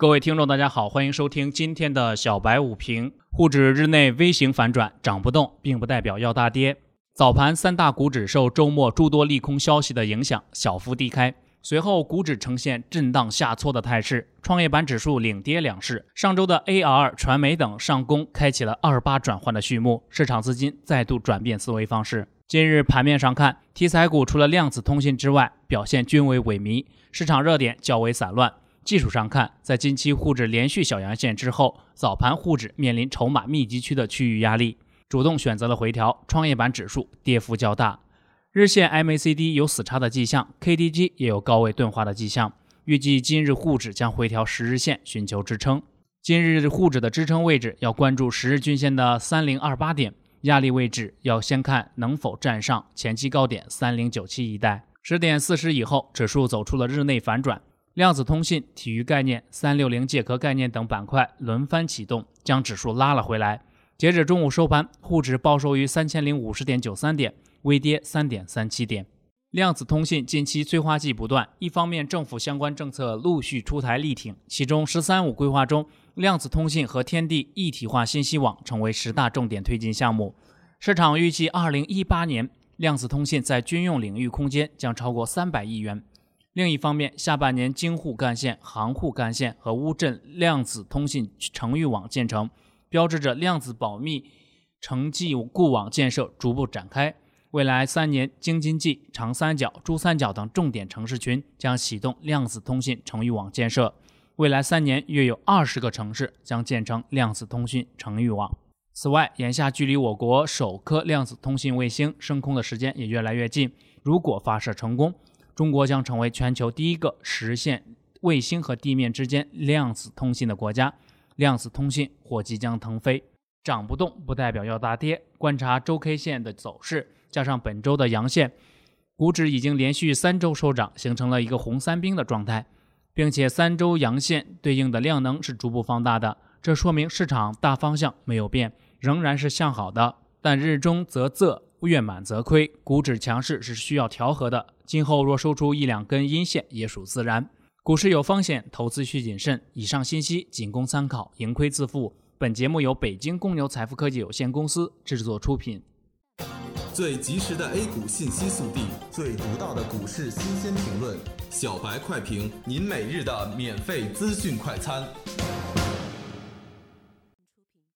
各位听众，大家好，欢迎收听今天的小白午评。沪指日内微型反转，涨不动，并不代表要大跌。早盘三大股指受周末诸多利空消息的影响，小幅低开。随后股指呈现震荡下挫的态势，创业板指数领跌两市。上周的 AR、传媒等上攻，开启了二八转换的序幕，市场资金再度转变思维方式。今日盘面上看，题材股除了量子通信之外，表现均为萎靡，市场热点较为散乱。技术上看，在近期沪指连续小阳线之后，早盘沪指面临筹码密集区的区域压力，主动选择了回调。创业板指数跌幅较大，日线 MACD 有死叉的迹象，KDJ 也有高位钝化的迹象。预计今日沪指将回调十日线，寻求支撑。今日沪指的支撑位置要关注十日均线的三零二八点，压力位置要先看能否站上前期高点三零九七一带。十点四十以后，指数走出了日内反转。量子通信、体育概念、三六零借壳概念等板块轮番启动，将指数拉了回来。截止中午收盘，沪指报收于三千零五十点九三点，微跌三点三七点。量子通信近期催化剂不断，一方面政府相关政策陆续出台力挺，其中“十三五”规划中，量子通信和天地一体化信息网成为十大重点推进项目。市场预计，二零一八年量子通信在军用领域空间将超过三百亿元。另一方面，下半年京沪干线、杭沪干线和乌镇量子通信城域网建成，标志着量子保密城际固网建设逐步展开。未来三年，京津冀、长三角、珠三角等重点城市群将启动量子通信城域网建设。未来三年，约有二十个城市将建成量子通信城域网。此外，眼下距离我国首颗量子通信卫星升空的时间也越来越近。如果发射成功，中国将成为全球第一个实现卫星和地面之间量子通信的国家，量子通信或即将腾飞。涨不动不代表要大跌，观察周 K 线的走势，加上本周的阳线，股指已经连续三周收涨，形成了一个红三兵的状态，并且三周阳线对应的量能是逐步放大的，这说明市场大方向没有变，仍然是向好的。但日中则仄，月满则亏，股指强势是需要调和的。今后若收出一两根阴线，也属自然。股市有风险，投资需谨慎。以上信息仅供参考，盈亏自负。本节目由北京公牛财富科技有限公司制作出品。最及时的 A 股信息速递，最独到的股市新鲜评论，小白快评，您每日的免费资讯快餐。